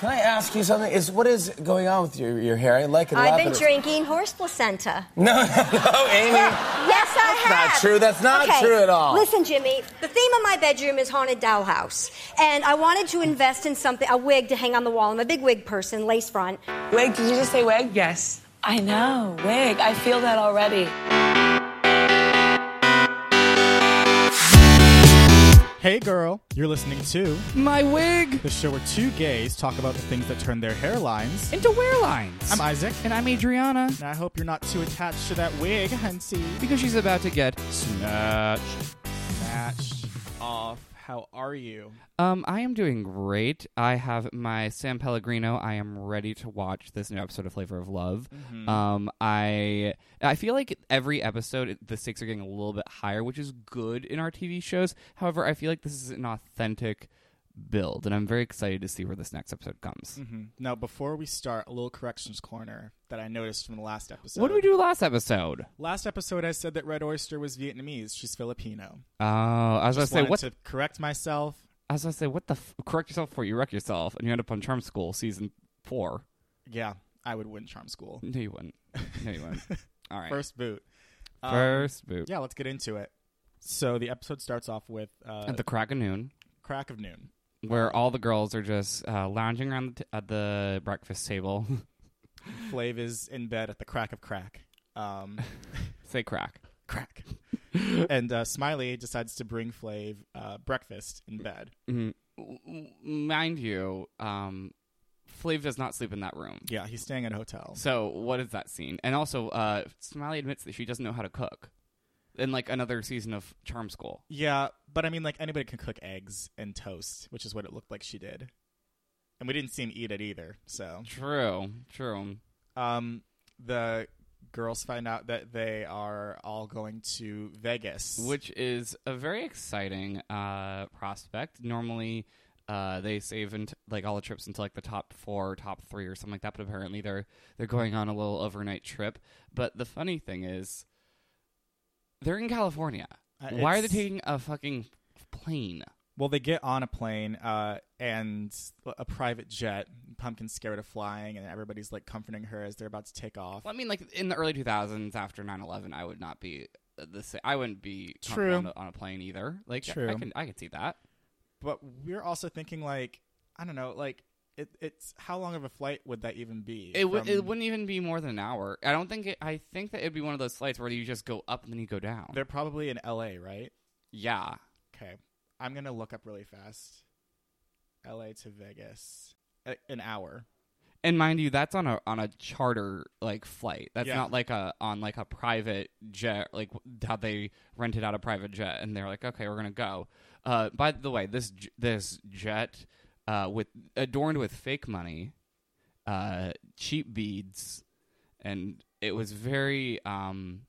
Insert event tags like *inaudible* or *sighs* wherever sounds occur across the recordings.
Can I ask you something? Is what is going on with your, your hair? I like it a lot. I've been but it's- drinking horse placenta. No, no, *laughs* no, Amy. Yes, I have. That's not true. That's not Okay, true at all. Listen, Jimmy. The theme of my bedroom is haunted dollhouse, and I wanted to invest in something, a wig to hang on the wall. I'm a big wig person, lace front. Wig, did you just say wig? Yes. I know, wig. I feel that already. Hey girl, you're listening to My wig the show where two gays talk about the things that turn their hairlines. into wear lines. I'm Isaac, and I'm Adriana and I hope you're not too attached to that wig, Hunty. because she's about to get snatched. Snatched off. How are you? Um, I am doing great. I have my San Pellegrino. I am ready to watch this new episode of Flavor of Love. Mm-hmm. Um, I I feel like every episode the stakes are getting a little bit higher, which is good in our TV shows. However, I feel like this is an authentic build, and I'm very excited to see where this next episode comes. Mm-hmm. Now, before we start, a little corrections corner that I noticed from the last episode. What did we do last episode? Last episode, I said that Red Oyster was Vietnamese. She's Filipino. Oh, I was gonna say what to correct myself. I was gonna say, what the f- correct yourself before you wreck yourself, and you end up on Charm School season four. Yeah, I would win Charm School. No, you wouldn't. No, you wouldn't. *laughs* All right. First boot. Um, First boot. Yeah, let's get into it. So the episode starts off with uh, At the crack of noon, crack of noon. Where all the girls are just uh, lounging around the t- at the breakfast table. *laughs* Flav is in bed at the crack of crack. Um, *laughs* Say crack. crack. and uh, Smiley decides to bring Flav uh, breakfast in bed. Mhm. Mind you, um, Flav does not sleep in that room. Yeah, he's staying at a hotel. So what is that scene? And also, uh, Smiley admits that she doesn't know how to cook. In like another season of Charm School. Yeah, but I mean, like anybody can cook eggs and toast, which is what it looked like she did. And we didn't see him eat it either. So, True. True. um, the girls find out that they are all going to Vegas. which is a very exciting uh, prospect. Normally, uh, they save into, like all the trips into like the top four, top three, or something like that. But apparently, they're they're going on a little overnight trip. But the funny thing is, they're in California. Uh, Why are they it's- taking a fucking plane? Well, they get on a plane uh, and a private jet. Pumpkin's scared of flying, and everybody's like comforting her as they're about to take off. Well, I mean, like in the early 2000s, after 9/11, I would not be uh, the same. I wouldn't be True. on a, on a plane either. Like, I- I True. can I can see that. But we're also thinking like I don't know, like it, it's how long of a flight would that even be? It, w- it wouldn't even be more than an hour. I don't think it. I think that it'd be one of those flights where you just go up and then you go down. They're probably in L.A., right? yeah, Okay, I'm gonna look up really fast. L.A. to Vegas, A- an hour. and mind you, that's on a on a charter like flight. That's Yeah. not like a on like a private jet. Like how they rented out a private jet and they're like, okay, we're gonna go. Uh, by the way, this this jet uh, with adorned with fake money, uh, cheap beads, and it was very um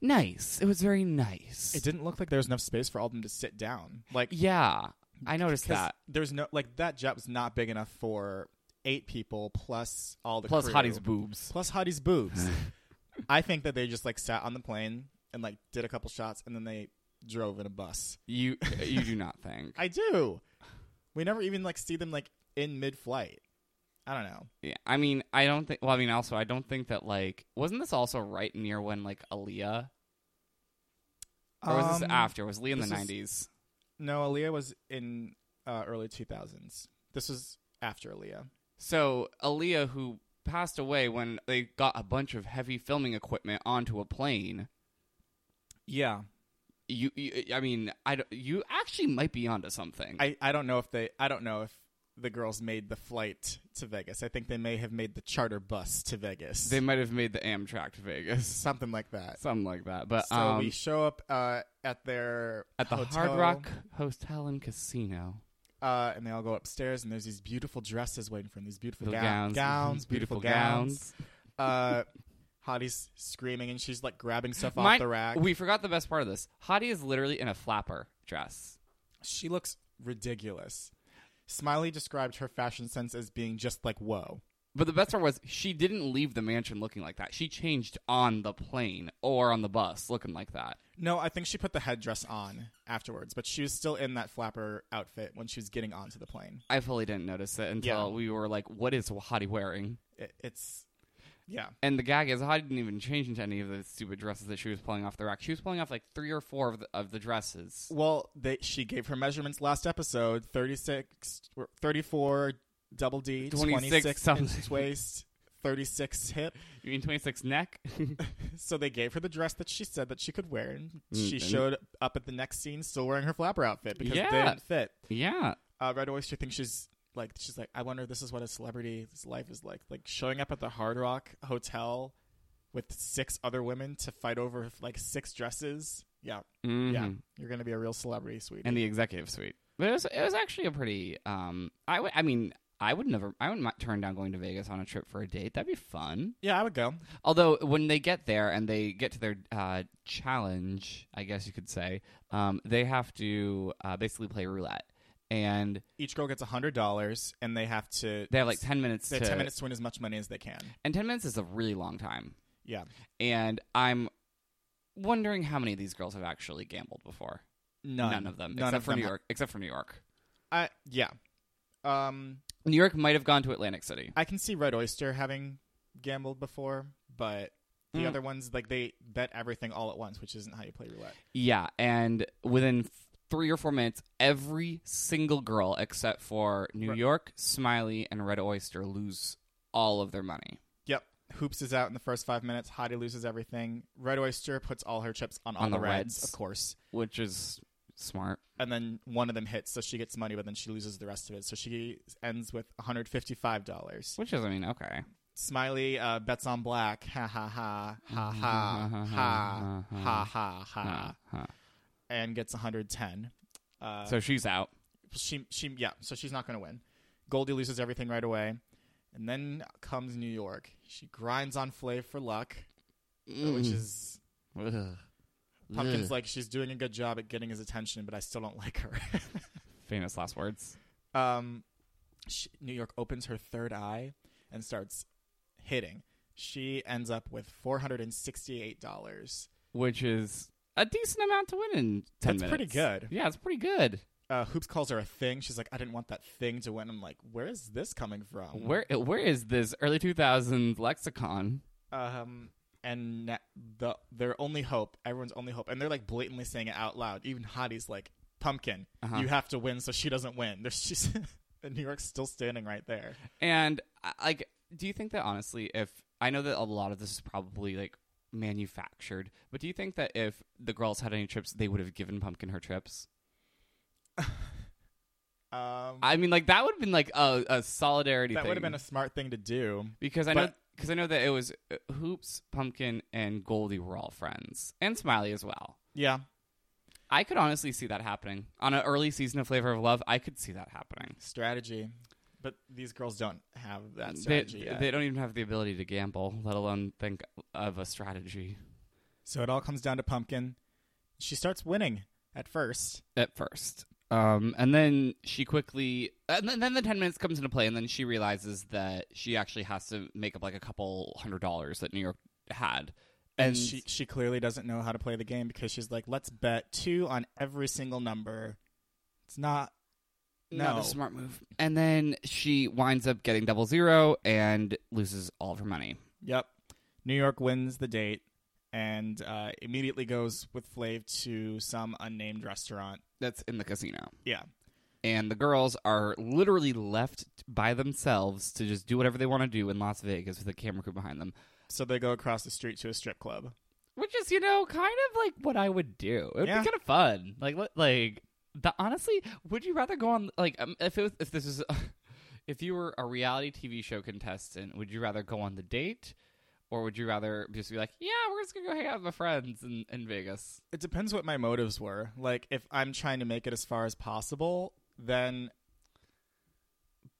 nice. It was very nice. It didn't look like there was enough space for all of them to sit down. Like Yeah, I noticed that. There's no like that jet was not big enough for eight people plus all the Plus crew. Hottie's boobs. plus Hottie's boobs. *laughs* I think that they just like sat on the plane and like did a couple shots and then they drove in a bus. You you do not think? *laughs* I do. We never even like see them like in mid-flight. I don't know. Yeah, I mean, I don't think. Well, I mean, also, I don't think that like wasn't this also right near when like Aaliyah, or was this Um, after? Was Aaliyah in the this is- nineties? No, Aaliyah was in uh, early 2000s. This was after Aaliyah. So Aaliyah, who passed away when they got a bunch of heavy filming equipment onto a plane. Yeah. You, you I mean, I don't- you actually might be onto something. I, I don't know if they I don't know if the girls made the flight to Vegas. I think they may have made the charter bus to Vegas. they might have made the Amtrak to Vegas, something like that. something like that. But so um, we show up uh, at their at the hotel, Hard Rock Hotel and Casino. uh, and they all go upstairs, and there's these beautiful dresses waiting for them. These beautiful gow- gowns, gowns, beautiful beautiful, gowns. Uh, *laughs* Hottie's screaming, and she's like grabbing stuff off the rack. We forgot the best part of this. Hottie is literally in a flapper dress. She looks ridiculous. Smiley described her fashion sense as being just like whoa. But the best part was she didn't leave the mansion looking like that. She changed on the plane or on the bus looking like that. No, I think she put the headdress on afterwards, but she was still in that flapper outfit when she was getting onto the plane. I fully didn't notice it until Yeah. we were like, "What is Hottie wearing?" It, it's yeah. And the gag is Hottie didn't even change into any of the stupid dresses that she was pulling off the rack. She was pulling off like three or four of the, of the dresses. Well, they, she gave her measurements last episode 36, 34 double D, 26 26 something. waist, 36 hip. You mean twenty six neck? *laughs* So they gave her the dress that she said that she could wear, and Mm, she showed up at the next scene still wearing her flapper outfit because they didn't fit. yeah. Uh, Red Oyster thinks she's like she's like I wonder if this is what a celebrity's life is like, like showing up at the Hard Rock Hotel with six other women to fight over like six dresses. Yeah, yeah, Mhm. you're gonna be a real celebrity, sweetie. And the executive suite. But it was it was actually a pretty. Um, I would- I mean I would never I wouldn't turn down going to Vegas on a trip for a date. That'd be fun. yeah, I would go. Although when they get there and they get to their uh, challenge, I guess you could say, um, they have to uh, basically play roulette, and Each girl gets a hundred dollars, and they have to. they have like ten minutes. They to, have ten minutes to win as much money as they can. and ten minutes is a really long time. Yeah, And I'm wondering how many of these girls have actually gambled before. none, of them, None except of for them New ha- York. Except for New York. I yeah. Um, New York might have gone to Atlantic City. I can see Red Oyster having gambled before, but the Mm. other ones like they bet everything all at once, which isn't how you play roulette. Yeah, and within three or four minutes, every single girl except for New Right. York, Smiley, and Red Oyster lose all of their money. Yep. Hoops is out in the first five minutes. Hottie loses everything. Red Oyster puts all her chips on all On the, the reds, reds. of course. which is smart. And then one of them hits, so she gets money, but then she loses the rest of it. So she ends with $155. Which is, I mean, okay. Smiley uh, bets on black. Ha ha ha. Ha ha. *laughs* Ha. Ha ha ha. Huh. And gets 110. Uh, So she's out. she she yeah, so she's not going to win. Goldie loses everything right away. And then comes New York. She grinds on Flav for luck, which Mm. is Ugh. Pumpkin's Ugh. like she's doing a good job at getting his attention, but I still don't like her. *laughs* famous last words. um, she, New York opens her third eye and starts hitting. She ends up with four hundred and sixty-eight dollars. Which is a decent amount to win in 10 That's minutes. pretty good. Yeah, it's pretty good. Uh, Hoops calls her a thing. She's like, I didn't want that thing to win. I'm like, where is this coming from? Where Where is this early 2000s lexicon? Um, and the their only hope, everyone's only hope, and they're like blatantly saying it out loud. Even Hottie's like, Pumpkin, Uh-huh. you have to win so she doesn't win. There's *laughs* she's and New York's still standing right there. And I- like, do you think that honestly, if I know that a lot of this is probably like manufactured, but do you think that if the girls had any trips, they would have given Pumpkin her trips? *laughs* Um, I mean, like that would have been like a, a solidarity. that would have been a smart thing to do. because I know because I know that it was uh, Hoops, Pumpkin, and Goldie were all friends, and Smiley as well. Yeah, I could honestly see that happening on an early season of Flavor of Love. I could see that happening. strategy. But these girls don't have that They, strategy yet. they don't even have the ability to gamble, let alone think of a strategy so it all comes down to Pumpkin. She starts winning at first. at first. Um, and then she quickly, and then, then the ten minutes comes into play, and then she realizes that she actually has to make up like a couple hundred dollars that New York had, And, and she she clearly doesn't know how to play the game because she's like, let's bet two on every single number. It's not Not No. a smart move. And then she winds up getting double zero and loses all of her money. Yep. New York wins the date and uh, immediately goes with Flav to some unnamed restaurant. That's in the casino. Yeah. And the girls are literally left by themselves to just do whatever they want to do in Las Vegas with a camera crew behind them. So they go across the street to a strip club. Which is, you know, kind of like what I would do. It would Yeah. be kind of fun. Like, like, the, honestly, would you rather go on, like, um, if it was, if this is, *laughs* if you were a reality TV show contestant, would you rather go on the date? Or would you rather just be like, yeah, we're just gonna go hang out with my friends in, in Vegas? It depends what my motives were. Like, if I'm trying to make it as far as possible, then.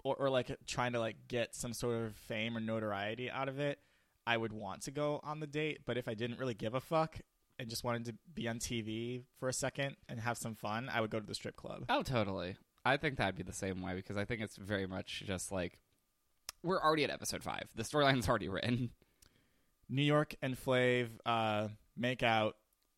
Or, or like trying to like get some sort of fame or notoriety out of it, I would want to go on the date. But if I didn't really give a fuck and just wanted to be on TV for a second and have some fun, I would go to the strip club. Oh, totally. I think that'd be the same way because I think it's very much just like we're already at episode five. The storyline's already written New York and Flav uh, make out.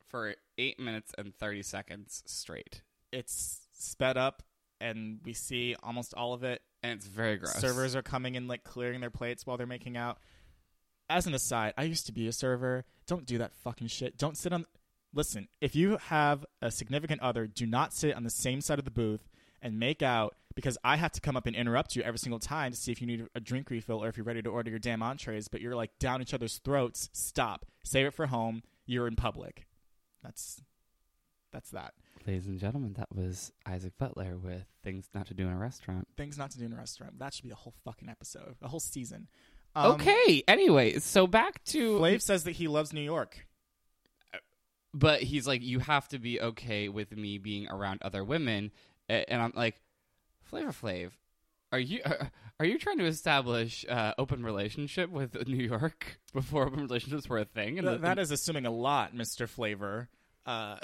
for eight minutes and thirty seconds straight, It's sped up, and we see almost all of it. and it's very gross. Servers are coming in, like clearing their plates while they're making out. As an aside, I used to be a server. Don't do that fucking shit. Don't sit on. Listen, if you have a significant other, do not sit on the same side of the booth and make out because I have to come up and interrupt you every single time to see if you need a drink refill or if you're ready to order your damn entrees, but you're like down each other's throats. Stop. Save it for home. You're in public. That's that's that. Ladies and gentlemen, that was Isaac Butler with Things Not to Do in a Restaurant. Things not to do in a restaurant. That should be a whole fucking episode, a whole season. Um, okay, anyway, so back to Flav says that he loves New York. but he's like, you have to be okay with me being around other women, A- and I'm like, Flavor Flav, are you are, are you trying to establish uh, open relationship with *laughs* New York before open relationships were a thing? And Th- that is assuming a lot, Mr. Flavor. Uh,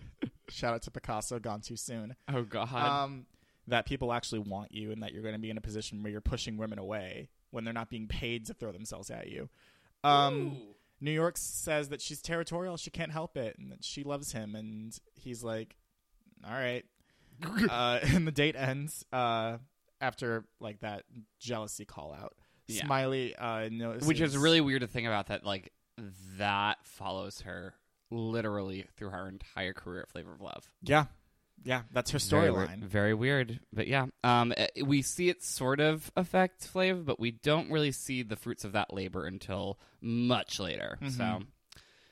*laughs* shout out to Picasso, gone too soon. oh god, Um, that people actually want you and that you're going to be in a position where you're pushing women away when they're not being paid to throw themselves at you. Um, New York says that she's territorial, she can't help it, and that she loves him, and he's like, "All right." *laughs* uh, *laughs* and the date ends uh, after like that jealousy call out. Yeah. Smiley uh, notices, which is really weird to think about. That like that follows her literally through her entire career at Flavor of Love. yeah, yeah. That's her storyline. Very weird, but yeah. Um, eh, we see it sort of affect Flav, but we don't really see the fruits of that labor until much later. Mm-hmm. So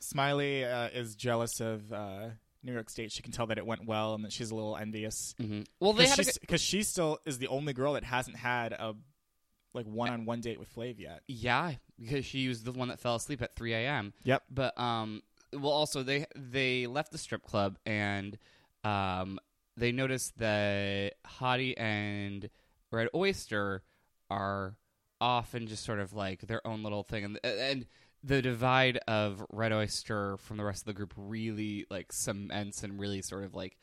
Smiley uh, is jealous of uh, New York State. She can tell that it went well, and that she's a little envious. mhm. well, they because she still is the only girl that hasn't had a like one-on-one date with Flav yet. yeah because she was the one that fell asleep at 3 a.m. Yep. But um, well, also they they left the strip club and um, they noticed that Hottie and Red Oyster are off and just sort of like their own little thing, and and the divide of Red Oyster from the rest of the group really like cements and really sort of like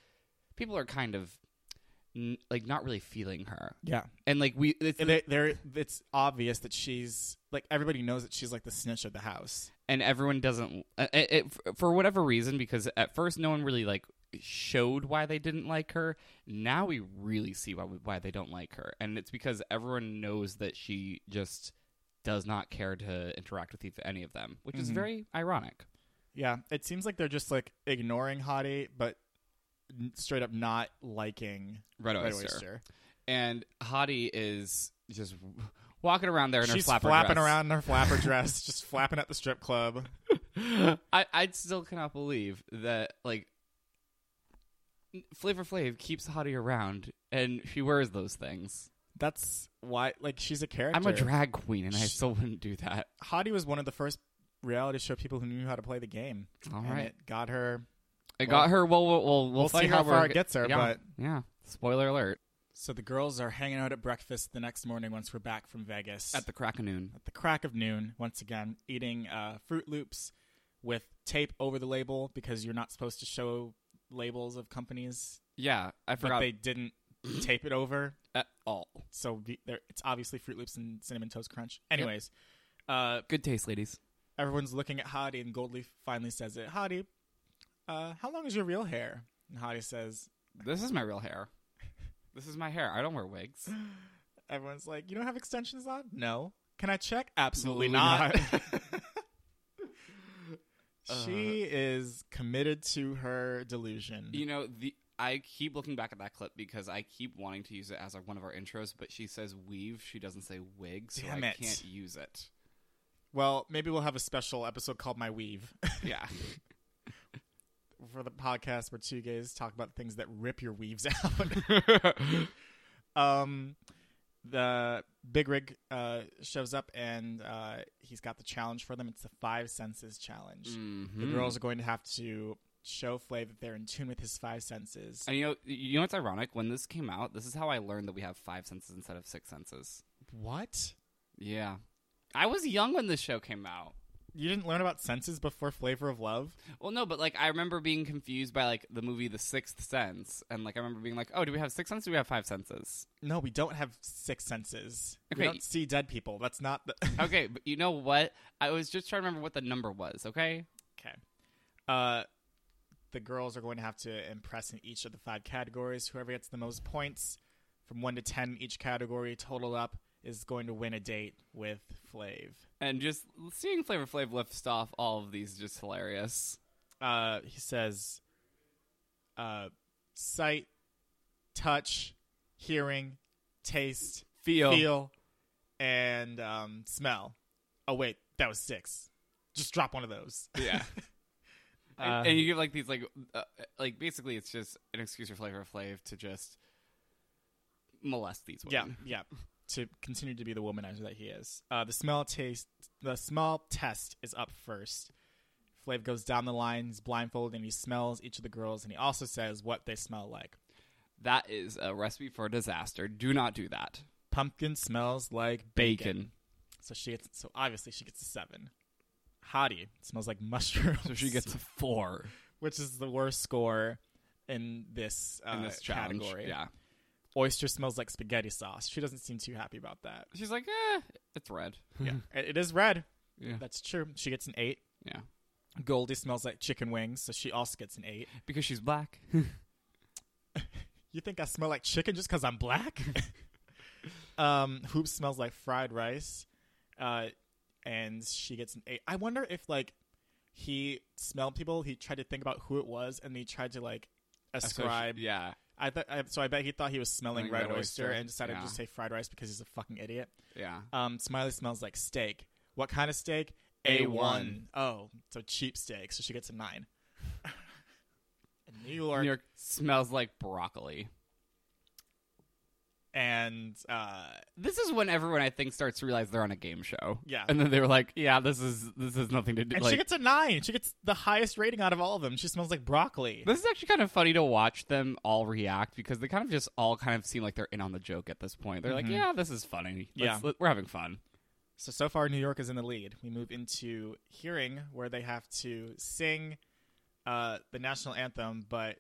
people are kind of n- like not really feeling her, Yeah. and like we it's, And they, it's obvious that she's like everybody knows that she's like the snitch of the house. and everyone doesn't uh, it, it, for whatever reason because at first no one really like showed why they didn't like her now we really see why why they don't like her and it's because everyone knows that she just does not care to interact with any of them which is mm-hmm. very ironic Yeah, it seems like they're just like ignoring Hottie, but straight up not liking Red Red Oyster. Oyster. and Hottie is just *laughs* walking around there in her flapper dress. Flapper flapping dress. around in her flapper *laughs* dress, just flapping at the strip club. *laughs* I I still cannot believe that like Flavor Flav keeps Hottie around and she wears those things. That's why, like, she's a character. I'm a drag queen and I still wouldn't do that. Hottie was one of the first reality show people who knew how to play the game. All and right. it got her. I Well, got her. Well, we'll we'll, we'll see how out far it gets her, yeah, but- yeah. Spoiler alert. So the girls are hanging out at breakfast the next morning once we're back from Vegas. At the crack of noon. at the crack of noon, once again, eating uh, Froot Loops with tape over the label because you're not supposed to show labels of companies, Yeah, I but forgot they didn't *clears throat* tape it over. at all. So it's obviously Froot Loops and Cinnamon Toast Crunch. Anyways, uh, Good taste, ladies. everyone's looking at Hottie, and Goldleaf finally says it. Hottie, uh, how long is your real hair? And Hottie says, This is my real hair. This is my hair. I don't wear wigs. *laughs* everyone's like, you don't have extensions on? No. Can I check? Absolutely Absolutely not. *laughs* she is committed to her delusion. You know, the I keep looking back at that clip because I keep wanting to use it as like one of our intros, but she says weave, she doesn't say wig, so Damn I it. can't use it. Well, maybe we'll have a special episode called My Weave Yeah. *laughs* for the podcast where two gays talk about things that rip your weaves out. *laughs* *laughs* um, the Big Rick uh, shows up and uh, he's got the challenge for them. It's the five senses challenge. The Mhm. girls are going to have to show Flav that they're in tune with his five senses. And you know, you know what's ironic? When this came out, this is how I learned that we have five senses instead of six senses. What? Yeah, I was young when this show came out. You didn't learn about senses before Flavor of Love? Well, no, but like I remember being confused by like the movie The Sixth Sense, and like I remember being like, "Oh, do we have six senses? Do we have five senses?" No, we don't have six senses. We don't see dead people. That's not the. *laughs* Okay, but you know what? I was just trying to remember what the number was. Okay, okay. Uh, the girls are going to have to impress in each of the five categories. Whoever gets the most points from one to ten each category, total up, is going to win a date with Flav. And just seeing Flavor Flav lift off all of these is just hilarious. uh, he says, uh, sight, touch, hearing, taste, Feel. feel, and um, smell. Oh wait, that was six. Just drop one of those. Yeah. Uh, *laughs* and, and you give like these like uh, like basically it's just an excuse for Flavor Flav to just molest these yeah, women. yeah. *laughs* To continue to be the womanizer that he is. Uh, the smell taste, the smell test is up first. Flav goes down the line, he's blindfolded, and he smells each of the girls, and he also says what they smell like. That is a recipe for disaster. Do not do that. Pumpkin smells like bacon. Bacon. So she gets so obviously she gets a seven. Hottie smells like *laughs* mushrooms. So she gets a four which is the worst score in this uh, in this category. Yeah. Oyster smells like spaghetti sauce. She doesn't seem too happy about that. She's like, eh, it's red. yeah, *laughs* it it is red. Yeah. That's true. She gets an eight. Yeah. Goldie smells like chicken wings, so she also gets an eight. Because she's black. *laughs* *laughs* You think I smell like chicken just because I'm black? um, Hoop smells like fried rice, uh, and she gets an eight. I wonder if like he smelled people. He tried to think about who it was, and he tried to like ascribe. yeah. I thought I, so. I bet he thought he was smelling red, red oyster, oyster. and decided Yeah. to just say fried rice because he's a fucking idiot. Yeah. Um, Smiley smells like steak. What kind of steak? A1. Oh, so cheap steak. So she gets a nine. *laughs* In New York, New York smells like broccoli. And uh, This is when everyone I think starts to realize they're on a game show. Yeah. And then they were like, "Yeah, this is this has nothing to do." and like, she gets a nine. She gets the highest rating out of all of them. She smells like broccoli. This is actually kind of funny to watch them all react because they kind of just all kind of seem like they're in on the joke at this point. They're like, "Yeah, this is funny. Let's- Yeah. we're having fun." So so far, New York is in the lead. We move into hearing, where they have to sing uh, the national anthem, but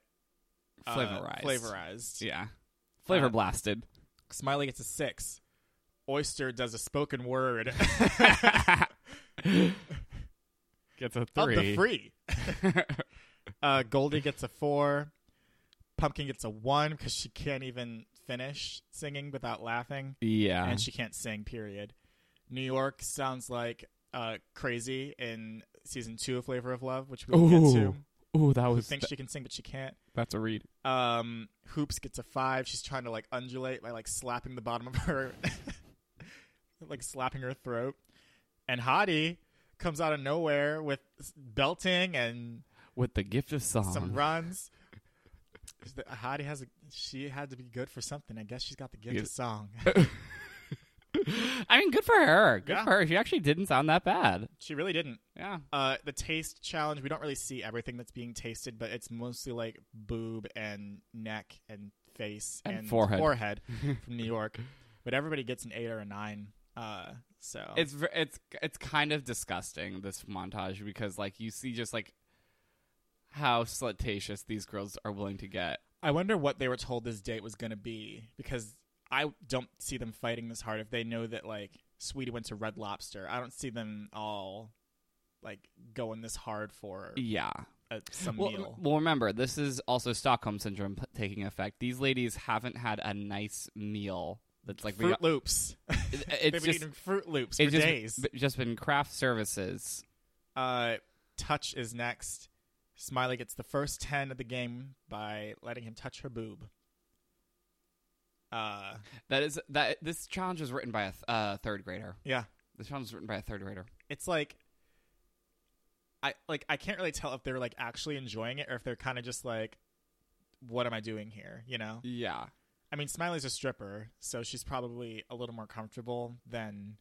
uh, Flavorized. flavorized. Yeah, flavor Uh, blasted. Smiley gets a six. Oyster does a spoken word *laughs* Gets a of the three. free. *laughs* uh, Goldie gets a four. Pumpkin gets a one because she can't even finish singing without laughing, yeah, and she can't sing. Period. New York sounds like uh, crazy in season two of Flavor of Love, which we'll get to. Ooh, that Who was thinks she can sing but she can't. that's a read. Um, Hoops gets a five. She's trying to like undulate by like slapping the bottom of *laughs* her, like slapping her throat. And Hottie comes out of nowhere with belting and With the gift of song. some runs. Hottie has a. She had to be good for something. I guess she's got the gift Yeah. of song. *laughs* I mean, good for her. Good Yeah. for her. She actually didn't sound that bad. she really didn't. Yeah. Uh, the taste challenge. We don't really see everything that's being tasted, but it's mostly like boob and neck and face And forehead. *laughs* from New York. But everybody gets an eight or a nine. Uh, so It's ver- it's it's kind of disgusting this montage because like you see just like how slutatious these girls are willing to get. I wonder what they were told this date was going to be because I don't see them fighting this hard if they know that like Sweetie went to Red Lobster. I don't see them all like going this hard for Yeah. a, some Well, meal. well, remember this is also Stockholm syndrome p- taking effect. These ladies haven't had a nice meal that's like Froot Loops. *laughs* *laughs* It- They've it's been just eating Froot Loops for it's just, days. b- just been craft services. Uh, touch is next. Smiley gets the first ten of the game by letting him touch her boob. Uh, That is that. This challenge was written by a th- uh, third grader. yeah, This challenge was written by a third grader. it's like I like I can't really tell if they're like actually enjoying it or if they're kind of just like, what am I doing here? You know. Yeah. I mean, Smiley's a stripper, so she's probably a little more comfortable than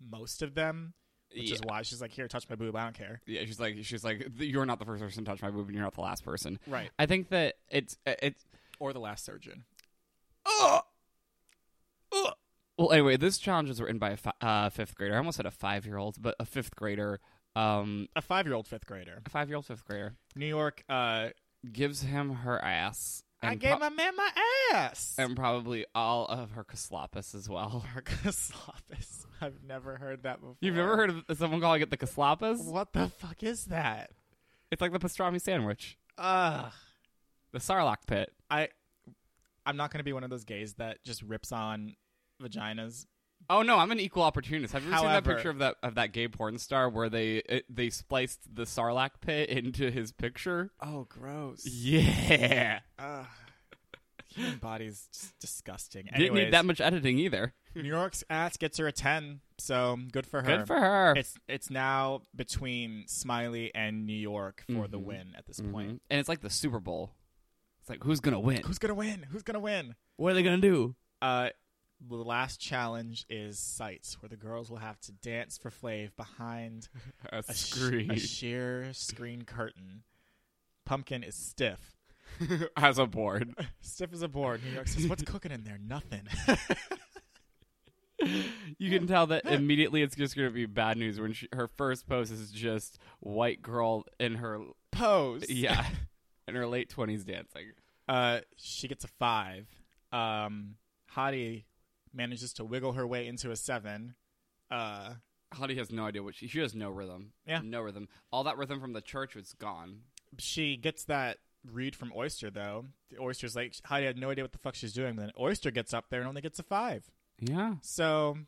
most of them, which yeah. is why she's like, "Here, touch my boob. I don't care." Yeah, she's like, she's like, you're not the first person to touch my boob, and you're not the last person. Right. I think that it's it's Or the last surgeon. Well. Anyway, this challenge was written by a fi- uh, fifth grader. I almost said a five year old, but a fifth grader. Um, A five-year-old fifth grader. a five-year-old fifth grader New York. Uh, gives him her ass. I and gave pro- my man my ass. and probably all of her kaslapis as well. *laughs* Her Arcoslavis. I've never heard that before. You've never heard of someone calling it the kaslapas? What the fuck is that? It's like the pastrami sandwich, Ugh. the sarlacc pit. I. I'm not gonna be one of those gays that just rips on vaginas. Oh no, I'm an equal opportunist. Have you ever seen that picture of that of that gay porn star where they it, they spliced the sarlacc pit into his picture? Oh, gross. Yeah, Ugh. *laughs* Human body's just disgusting. didn't need that much editing either. New York's ass gets her a ten, so good for her. Good for her. It's it's now between Smiley and New York for the Mhm. win at this Mhm. point. and it's like the Super Bowl. It's like who's gonna win? Who's gonna win? Who's gonna win? What are they gonna do? Uh, the last challenge is sights, where the girls will have to dance for Flav behind *laughs* A a, sh- screen a sheer screen curtain. Pumpkin is stiff, *laughs* as a board. *laughs* stiff as a board. New York says, "What's cooking in there? Nothing." You can tell that immediately. It's just gonna be bad news when she, her first post is just white girl in her Pose. yeah in her late twenties dancing. Uh, she gets a five. Um, Hottie manages to wiggle her way into a seven. Uh, Hottie has no idea what she. She has no rhythm. Yeah. no rhythm. All that rhythm from the church was gone. she gets that read from Oyster though. The Oyster's like, Heidi had no idea what the fuck she's doing. Then Oyster gets up there and only gets a five. Yeah, So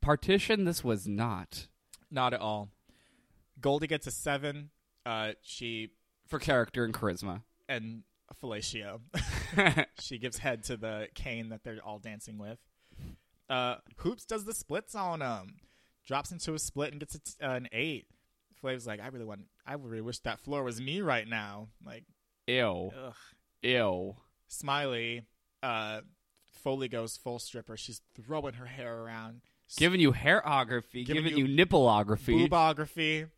partition. This was not not at all. Goldie gets a seven. Uh, she for character and charisma. and fellatio. *laughs* *laughs* she gives head to the cane that they're all dancing with. Uh, Hoops does the splits on him. Drops into a split and gets a t- uh, an eight. Flav's like, I really want. I really wish that floor was me right now. Like, Ew, ugh. ew. Smiley, uh, Foley goes full stripper. She's throwing her hair around. Giving you hairography, Giving giving, you you, nippleography. boobography,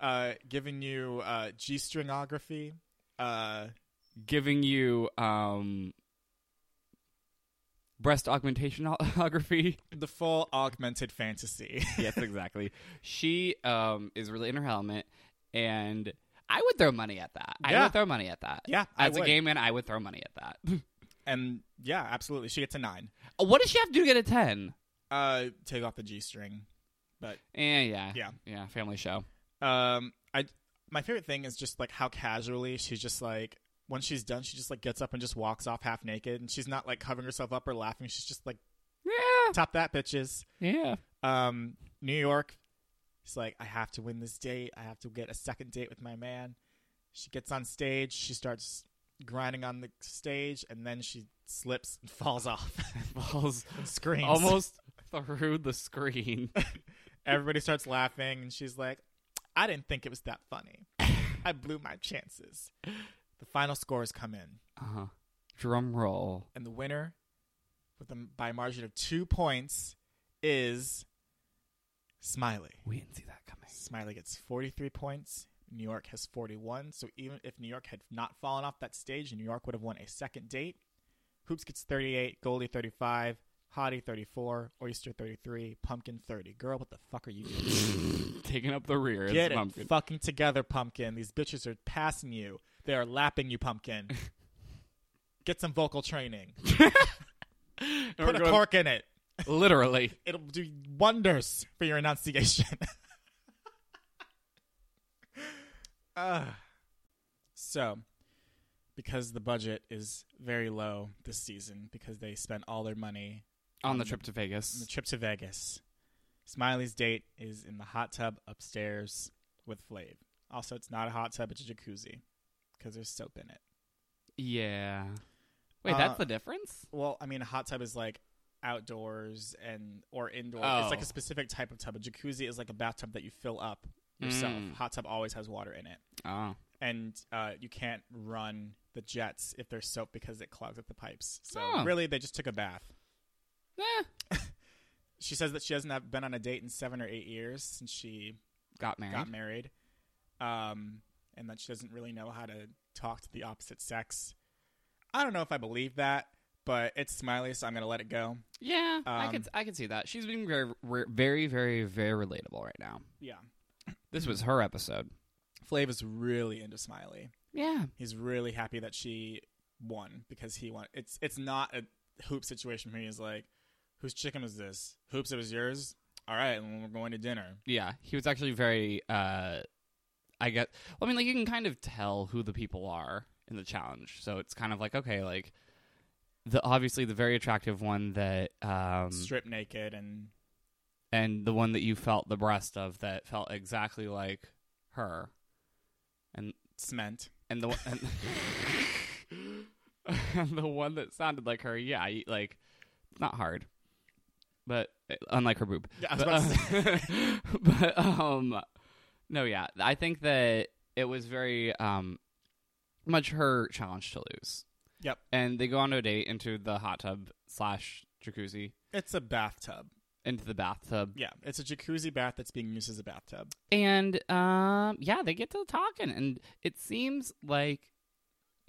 uh, giving you uh, G-stringography. Uh, giving you um breast augmentationography. *laughs* the full augmented fantasy. *laughs* yes, exactly. She um is really in her element, and I would throw money at that. I would throw money at that. Yeah, I as a would. gay man, I would throw money at that. *laughs* and yeah, absolutely. She gets a nine. what does she have to do to get a ten? Uh, take off the G-string. But Eh, yeah, Yeah. yeah. Family show. um, I my favorite thing is just like how casually she's just like when she's done, she just like gets up and just walks off half naked, and she's not like covering herself up or laughing. She's just like, Yeah, top that, bitches. yeah. Um, New York. She's like, I have to win this date. I have to get a second date with my man. She gets on stage. She starts grinding on the stage, and then she slips and *laughs* falls off *laughs* Falls and screams. almost through the screen. *laughs* Everybody starts laughing, and she's like, I didn't think it was that funny. I blew my chances. The final scores come in, Uh-huh. Drum roll. and the winner, with a, by a margin of two points, is Smiley. We didn't see that coming. Smiley gets 43 points. New York has 41. So even if New York had not fallen off that stage, New York would have won a second date. Hoops gets 38, Goldie 35, Hottie 34, Oyster 33, Pumpkin 30. Girl, what the fuck are you doing? *laughs* Taking up the rear. Get it pumpkin. fucking together, Pumpkin. These bitches are passing you. They are lapping you, Pumpkin. *laughs* Get some vocal training. *laughs* Put a going- cork in it. Literally. *laughs* It'll do wonders for your enunciation. uh, so, because the budget is very low this season, because they spent all their money On the trip to Vegas. on the trip to Vegas, Smiley's date is in the hot tub upstairs with Flav. Also, it's not a hot tub; it's a jacuzzi because there's soap in it. Yeah. Wait, Uh, that's the difference? Well, I mean, a hot tub is like outdoors and or indoor. It's like Oh. a specific type of tub. A jacuzzi is like a bathtub that you fill up yourself. Mm. Hot tub always has water in it, Oh. and uh, you can't run the jets if there's soap because it clogs up the pipes. So Oh. really, they just took a bath. Eh. *laughs* She says that she hasn't have- been on a date in seven or eight years since she Got married. got married, um, and that she doesn't really know how to talk to the opposite sex. I don't know if I believe that, but it's Smiley, so I'm gonna let it go. Yeah, I Um, could I could see that. She's being very very very very very relatable right now. Yeah. This was her episode. Flav is really into Smiley. Yeah. He's really happy that she won because he won. It's it's not a hoop situation where he's like, "Whose chicken was this? Hoops, it was yours. All right, and we're going to dinner." Yeah. He was actually very uh I get well, I mean like you can kind of tell who the people are in the challenge. So it's kind of like, okay, like the obviously the very attractive one that um Strip naked and and the one that you felt the breast of that felt exactly like her. And cement. and the one and, and *laughs* the one that sounded like her, yeah, like not hard, but uh, unlike her boob. Yeah, I was but, about to uh, *laughs* but um, no, yeah, I think that it was very um much her challenge to lose. Yep. And they go on a date into the hot tub slash jacuzzi It's a bathtub. into the bathtub, Yeah, it's a jacuzzi bath that's being used as a bathtub. and um, yeah, they get to talking, and it seems like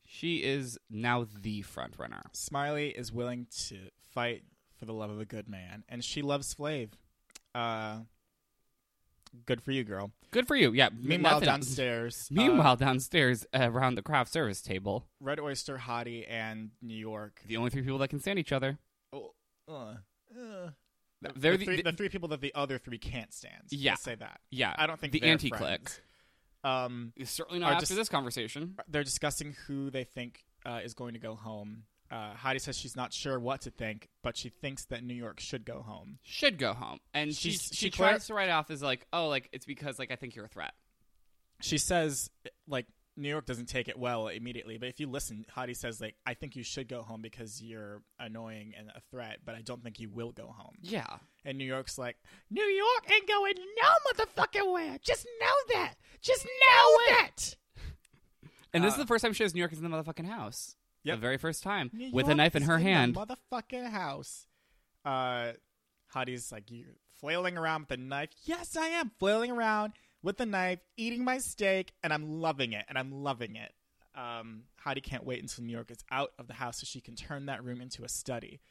she is now the front runner. Smiley is willing to fight for the love of a good man, and she loves Flav. Uh, good for you, girl. Good for you. Yeah. Meanwhile, nothing- downstairs, *laughs* uh, Meanwhile, downstairs uh, around the craft service table, Red Oyster, Hottie, and New York. the only three people that can stand each other. Oh, uh, uh, They're the, the, three, the- three people that the other three can't stand. Yeah. Let's say that. yeah. I don't think the they're anti click. friends. Um, Certainly not Are after just- this conversation. they're discussing who they think uh, is going to go home. Uh, Heidi says she's not sure what to think, but she thinks that New York should go home. Should go home, and she She's- she, she tries to write off as like, oh, like it's because like I think you're a threat. She says like New York doesn't take it well immediately, but if you listen, Heidi says like I think you should go home because you're annoying and a threat, but I don't think you will go home. Yeah. And New York's like, New York ain't going no motherfucking where. Just know that. Just know that. *laughs* And this is Uh, the first time she has New York is in the motherfucking house. Yep. The very first time New with a York knife in is her the hand. motherfucking house. Uh, Heidi's like, you flailing around with the knife. Yes, I am flailing around with the knife, eating my steak, and I'm loving it. And I'm loving it. Um, Heidi can't wait until New York is out of the house so she can turn that room into a study,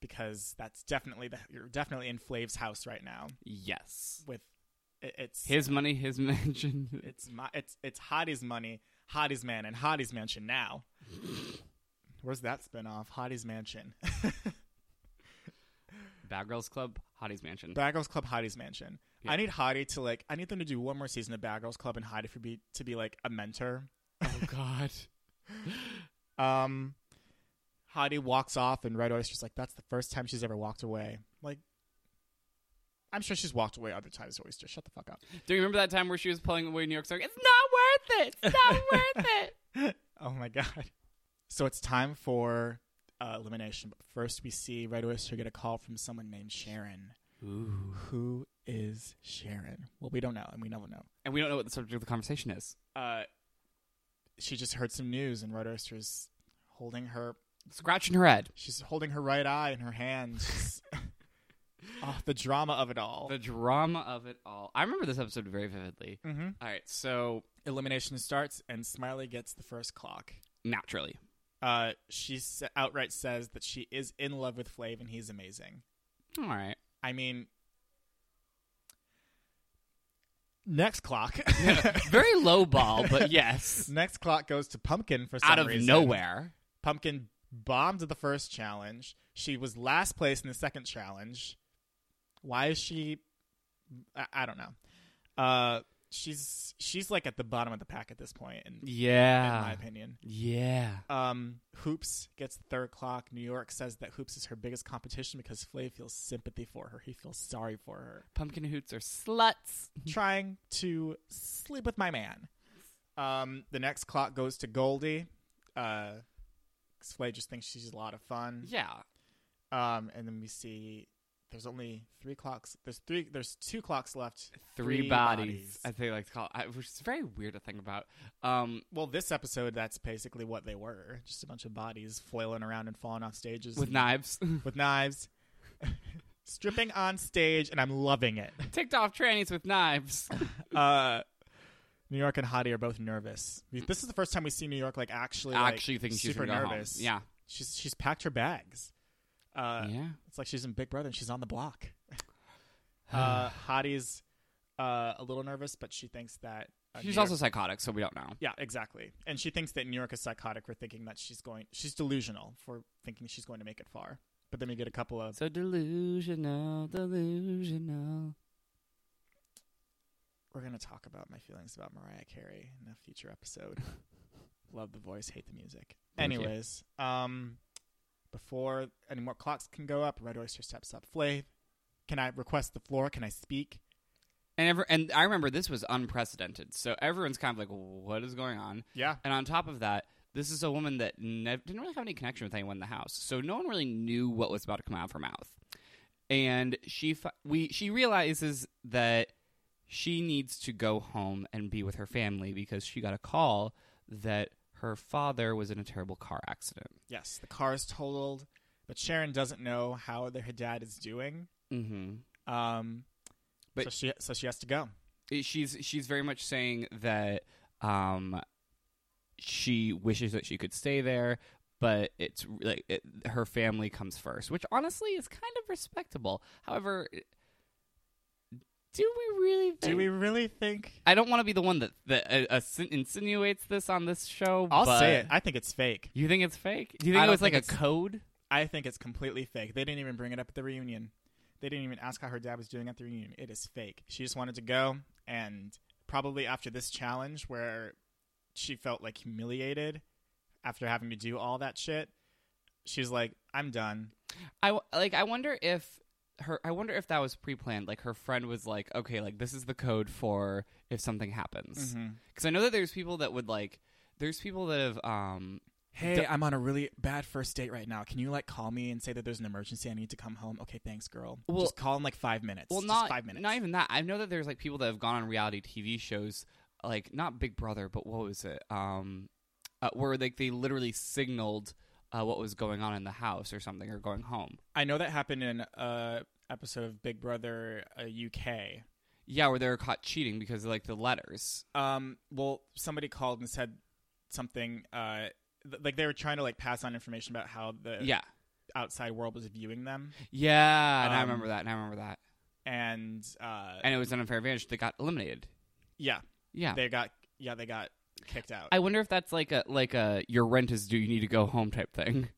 because that's definitely the you're definitely in Flav's house right now. yes. With it, it's His money, his *laughs* mansion. it's my it's it's Hottie's money, Hottie's man, and Hottie's mansion now. Where's that spinoff? Hottie's mansion. *laughs* Bad Girls Club, Hottie's Mansion. Bad Girls Club, Hottie's mansion. Yeah. I need Hottie to like. I need them to do one more season of Bad Girls Club and Hottie for be to be like a mentor. *laughs* oh God. *laughs* Um, Hottie walks off, and Red Oyster's like, "That's the first time she's ever walked away." Like, I'm sure she's walked away other times. Oyster, shut the fuck up. Do you remember that time where she was pulling away New York Star? It's not worth it. It's not worth it. Oh my god. So it's time for uh, elimination. But first, we see Red Oyster get a call from someone named Sharon. Ooh. Who is Sharon? Well, we don't know, and we never know. And we don't know what the subject of the conversation is. Uh, she just heard some news, and Red Oyster's holding her. Scratching her head. She's holding her right eye in her hand. *laughs* Oh, the drama of it all. The drama of it all. I remember this episode very vividly. mm-hmm. All right, so Elimination starts, and Smiley gets the first clock. naturally, Uh, she outright says that she is in love with Flav, and he's amazing. all right. I mean, next clock. *laughs* Very low ball, but *laughs* yes, next clock goes to Pumpkin for some out of reason. nowhere. Pumpkin bombed the first challenge. She was last place in the second challenge. Why is she? I, I don't know. Uh, she's she's like at the bottom of the pack at this point, in, in my opinion. yeah. Um, Hoops gets the third clock. New York says that Hoops is her biggest competition because Flav feels sympathy for her. He feels sorry for her. Pumpkin hoots are sluts. *laughs* trying to sleep with my man. Um, the next clock goes to Goldie. Uh, Flav just thinks she's a lot of fun. Yeah, Um, and then we see there's only three clocks. There's three. There's two clocks left. three, bodies, as they like to call it, which is very weird to think about. Um, Well, this episode, that's basically what they were. Just a bunch of bodies flailing around and falling off stages with and- knives, *laughs* with knives, stripping on stage, and I'm loving it. ticked off trannies with knives. *laughs* *laughs* Uh, New York and Hottie are both nervous. This is the first time we see New York like actually like, Actually, thinking she's super home. nervous. Yeah, she's she's packed her bags. Uh, yeah. It's like she's in Big Brother and she's on the block. *sighs* uh, Hottie's uh, a little nervous, but she thinks that uh, She's New also York- psychotic, so we don't know. yeah, exactly, and she thinks that New York is psychotic for thinking that she's going. She's delusional for thinking she's going to make it far. But then we get a couple of So delusional, delusional. we're gonna talk about my feelings about Mariah Carey in a future episode. *laughs* Love the voice, hate the music. Thank you. Anyways, um, before any more clocks can go up, Red Oyster steps up. Flav, can I request the floor? Can I speak? And ever, and I remember this was unprecedented. So everyone's kind of like, "What is going on?" Yeah, And on top of that, this is a woman that nev- didn't really have any connection with anyone in the house, so no one really knew what was about to come out of her mouth. And she fi- we she realizes that she needs to go home and be with her family because she got a call that her father was in a terrible car accident. yes, the car is totaled, but Sharon doesn't know how their her dad is doing. Mm-hmm. Um, But- so she so she has to go. she's she's very much saying that um she wishes that she could stay there but it's like it, her family comes first which honestly is kind of respectable however do we really think Do we really think? I don't want to be the one that that uh, uh, insinuates this on this show. I'll but say it. I think it's fake. You think it's fake? Do you I think it don't was like a code? I think it's completely fake. They didn't even bring it up at the reunion. They didn't even ask how her dad was doing at the reunion. It is fake. She just wanted to go, and probably after this challenge where she felt like humiliated after having to do all that shit, she's like, "I'm done." I w- like. I wonder if her. I wonder if that was pre-planned. Like her friend was like, "Okay, like this is the code for if something happens." Mm-hmm. Because I know that there's people that would like. There's people that have. um Hey, D- I'm on a really bad first date right now. Can you like call me and say that there's an emergency? I need to come home. Okay, thanks, girl. Well- just call in like five minutes. Well, Just not five minutes. Not even that. I know that there's like people that have gone on reality TV shows, like not Big Brother, but what was it? Um, uh, where like they literally signaled uh, what was going on in the house or something, or going home. I know that happened in a episode of Big Brother uh, UK. Yeah, where they were caught cheating because of, like the letters. Um, well, somebody called and said something. Uh, th- like they were trying to like pass on information about how the Yeah, outside world was viewing them, yeah, and I Um, remember that. And I remember that. and uh, And it was an unfair advantage. They got eliminated. yeah, Yeah. they got yeah they got kicked out. I wonder if that's like a like a your rent is due, you need to go home type thing.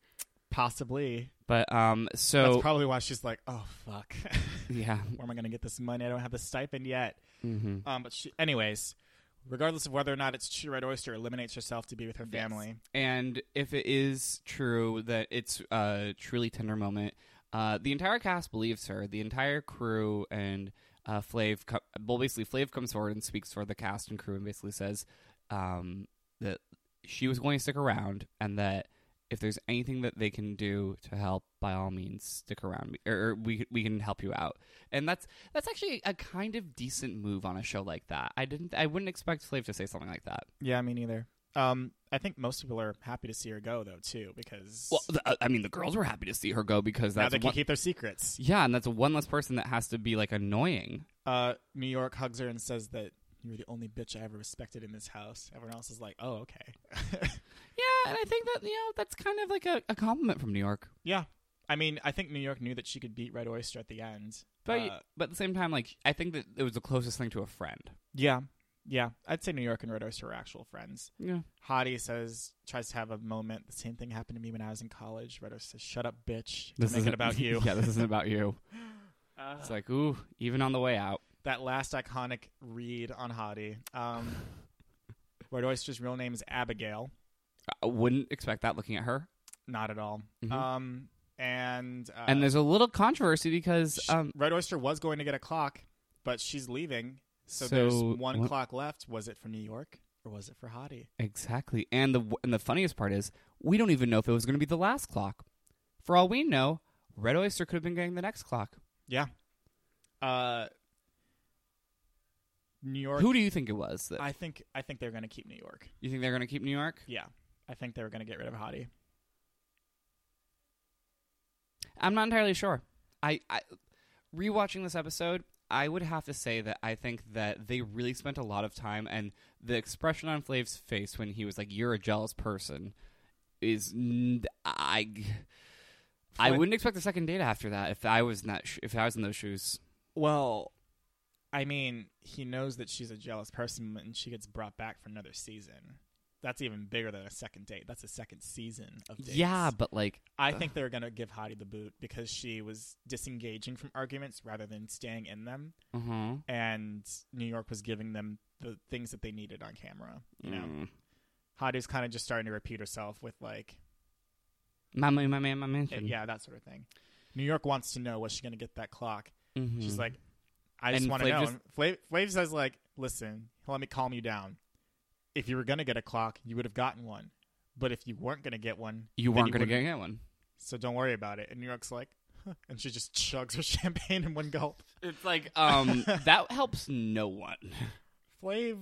Possibly. But um, so That's probably why she's like, oh fuck, *laughs* yeah, where am I gonna get this money? I don't have the stipend yet. hmm Um, but she, anyways, regardless of whether or not it's true, Red Oyster eliminates herself to be with her Yes. family. And if it is true that it's a truly tender moment, uh, the entire cast believes her. The entire crew and uh, Flav, co- well, basically, Flav comes forward and speaks for the cast and crew and basically says um, that she was going to stick around and that if there's anything that they can do to help, by all means, stick around, or, or we we can help you out. And that's that's actually a kind of decent move on a show like that. I didn't, I wouldn't expect Flav to say something like that. Yeah, me neither. Um, I think most people are happy to see her go though too, because Well, th- I mean, the girls were happy to see her go because now they can one, keep their secrets. yeah, and that's one less person that has to be like annoying. Uh, New York hugs her and says that you're the only bitch I ever respected in this house. Everyone else is like, oh, okay. *laughs* Yeah, and I think that you know that's kind of like a, a compliment from New York. yeah. I mean, I think New York knew that she could beat Red Oyster at the end. But Uh, but at the same time, like I think that it was the closest thing to a friend. yeah, yeah. I'd say New York and Red Oyster are actual friends. Yeah, Hottie says tries to have a moment. The same thing happened to me when I was in college. Red Oyster says, "Shut up, bitch. this isn't about *laughs* you." yeah, this isn't about you. *laughs* Uh, It's like ooh, even on the way out. That last iconic read on Hottie. Um, *laughs* Red Oyster's real name is Abigail. I wouldn't expect that looking at her. Not at all. Mhm. Um, and uh, and there's a little controversy because sh- um, Red Oyster was going to get a clock, but she's leaving. So, So, there's one what- clock left. Was it for New York or was it for Hottie? exactly, and the and the funniest part is we don't even know if it was going to be the last clock. For all we know, Red Oyster could have been getting the next clock. Yeah. Uh, New York. Who do you think it was? That, I think I think they're going to keep New York. you think they're going to keep New York? Yeah, I think they were going to get rid of Hottie. I'm not entirely sure. I, I rewatching this episode, I would have to say that I think that they really spent a lot of time, and the expression on Flav's face when he was like, "You're a jealous person," is n- I. I wouldn't expect a second date after that if I was that sh- if I was in those shoes. Well, I mean, he knows that she's a jealous person, and she gets brought back for another season. That's even bigger than a second date. That's a second season of dates. Yeah, but like I think they're gonna give Hottie the boot because she was disengaging from arguments rather than staying in them, uh-huh. and New York was giving them the things that they needed on camera. You know, Mm. Hottie's kind of just starting to repeat herself with like, My man, my man, my mansion. yeah, that sort of thing. New York wants to know what's she gonna get that clock. Mhm. She's like, I just want to know. just- Flav, Flav says like, listen, let me calm you down. If you were gonna get a clock, you would have gotten one. But if you weren't gonna get one, you weren't gonna get one. So don't worry about it. And New York's like, huh, and she just chugs her *laughs* champagne in one gulp. It's like um *laughs* that helps no one. Flav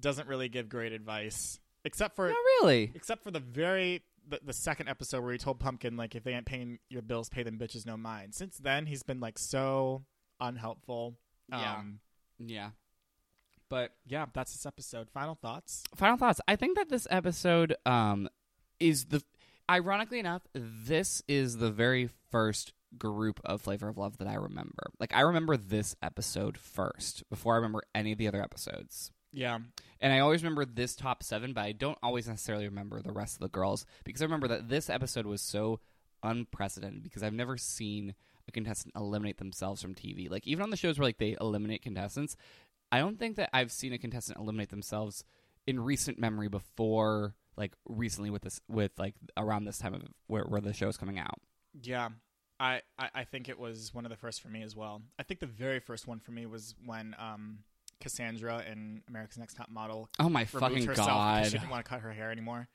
doesn't really give great advice, except for Not really. except for the very the, the second episode where he told Pumpkin like, if they ain't paying your bills, pay them bitches no mind. Since then, he's been like so unhelpful. Yeah. Um, Yeah. but yeah, that's this episode. Final thoughts. Final thoughts. I think that this episode um is the ironically enough, this is the very first group of Flavor of Love that I remember. Like I remember this episode first before I remember any of the other episodes. Yeah, And I always remember this top seven, but I don't always necessarily remember the rest of the girls because I remember that this episode was so unprecedented because I've never seen a contestant eliminate themselves from TV. Like even on the shows where like they eliminate contestants, I don't think that I've seen a contestant eliminate themselves in recent memory before like recently with this with like around this time of where, where the show is coming out. yeah. I, I I think it was one of the first for me as well. I think the very first one for me was when um Cassandra in America's Next Top Model Oh my fucking god. she didn't want to cut her hair anymore.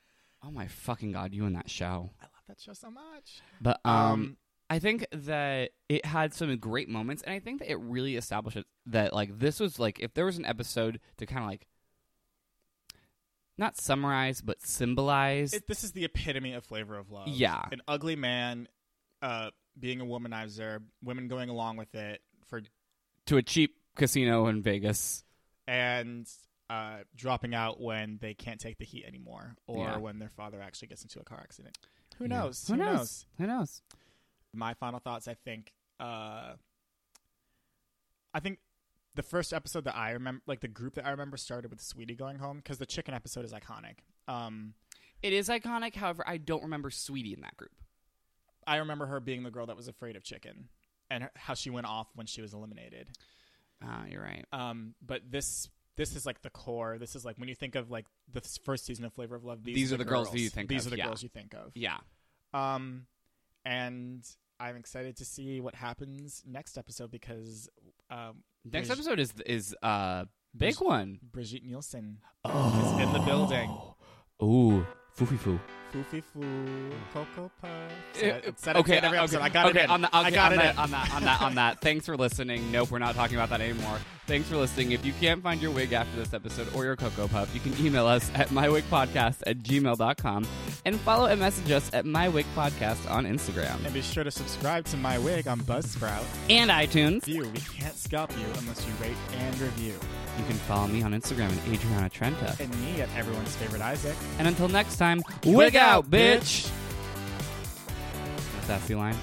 Oh my fucking god, you in that show. I love that show so much. But um, Um, I think that it had some great moments, and I think that it really established that like this was like if there was an episode to kind of like not summarize but symbolize. It, this is the epitome of flavor of love. Yeah. an ugly man, uh, being a womanizer, women going along with it for to a cheap casino in Vegas. and uh, dropping out when they can't take the heat anymore, or Yeah. when their father actually gets into a car accident. Who Yeah. knows? Who knows? Who knows? My final thoughts. I think. Uh, I think the first episode that I remember, like the group that I remember, started with Sweetie going home because the chicken episode is iconic. Um, It is iconic. However, I don't remember Sweetie in that group. I remember her being the girl that was afraid of chicken, and her, how she went off when she was eliminated. Ah, you're right. Um, but this this is like the core. This is like when you think of like the first season of Flavor of Love. These, These are the girls that you think These of, are the yeah. girls you think of. Yeah. Um, and I'm excited to see what happens next episode because um, Next Brig- episode is is uh big one. Brigitte Nielsen *gasps* is in the building. Ooh, foofy foo. Foofy foo, Cocoa Puff. Uh, Said it- said it in every episode. I got okay, it in. On, the, I okay, got on it that, in. on that, on that, on that. Thanks for listening. Nope, we're not talking about that anymore. Thanks for listening. If you can't find your wig after this episode or your Cocoa Puff, you can email us at mywigpodcast at gmail.com and follow and message us at mywigpodcast on Instagram And be sure to subscribe to my wig on Buzzsprout. and iTunes. View, we can't scalp you unless you rate and review. You can follow me on Instagram at Adriana Trenta. And me at everyone's favorite Isaac. And until next time, wig out, bitch! That's the line.